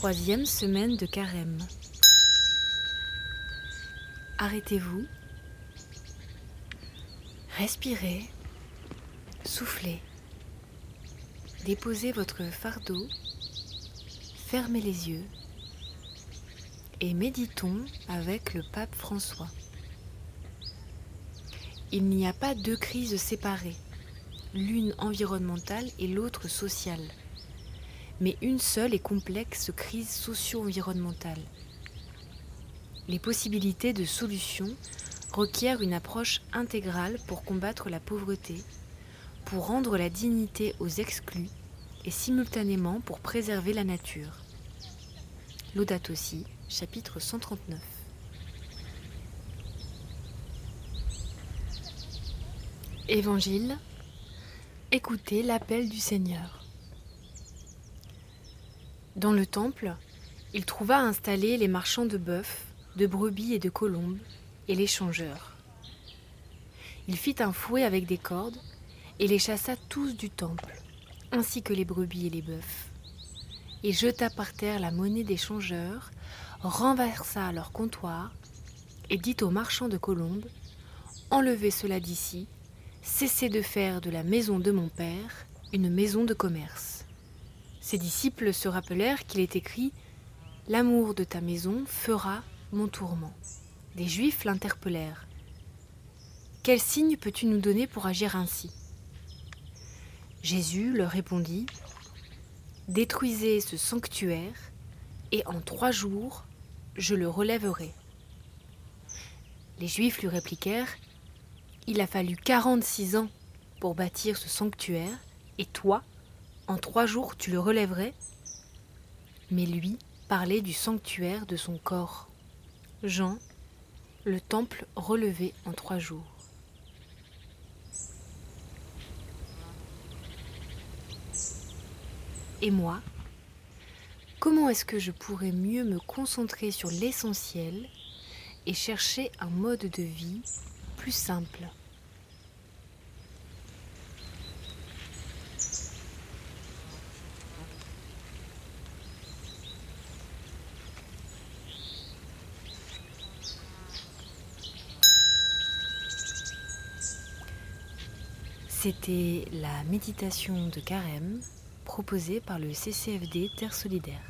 Troisième semaine de carême. Arrêtez-vous. Respirez. Soufflez. Déposez votre fardeau. Fermez les yeux. Et méditons avec le pape François. Il n'y a pas deux crises séparées, l'une environnementale et l'autre sociale mais une seule et complexe crise socio-environnementale. Les possibilités de solution requièrent une approche intégrale pour combattre la pauvreté, pour rendre la dignité aux exclus et simultanément pour préserver la nature. Laudato aussi, chapitre 139. Évangile, écoutez l'appel du Seigneur. Dans le temple, il trouva installés les marchands de bœufs, de brebis et de colombes, et les changeurs. Il fit un fouet avec des cordes, et les chassa tous du temple, ainsi que les brebis et les bœufs, et jeta par terre la monnaie des changeurs, renversa leur comptoir, et dit aux marchands de colombes Enlevez cela d'ici, cessez de faire de la maison de mon père une maison de commerce. Ses disciples se rappelèrent qu'il est écrit L'amour de ta maison fera mon tourment. Les Juifs l'interpellèrent. Quel signe peux-tu nous donner pour agir ainsi? Jésus leur répondit Détruisez ce sanctuaire, et en trois jours, je le relèverai. Les Juifs lui répliquèrent Il a fallu quarante-six ans pour bâtir ce sanctuaire, et toi, en trois jours tu le relèverais? Mais lui parlait du sanctuaire de son corps. Jean, le temple relevé en trois jours. Et moi, comment est-ce que je pourrais mieux me concentrer sur l'essentiel et chercher un mode de vie plus simple? C'était la méditation de carême proposée par le CCFD Terre Solidaire.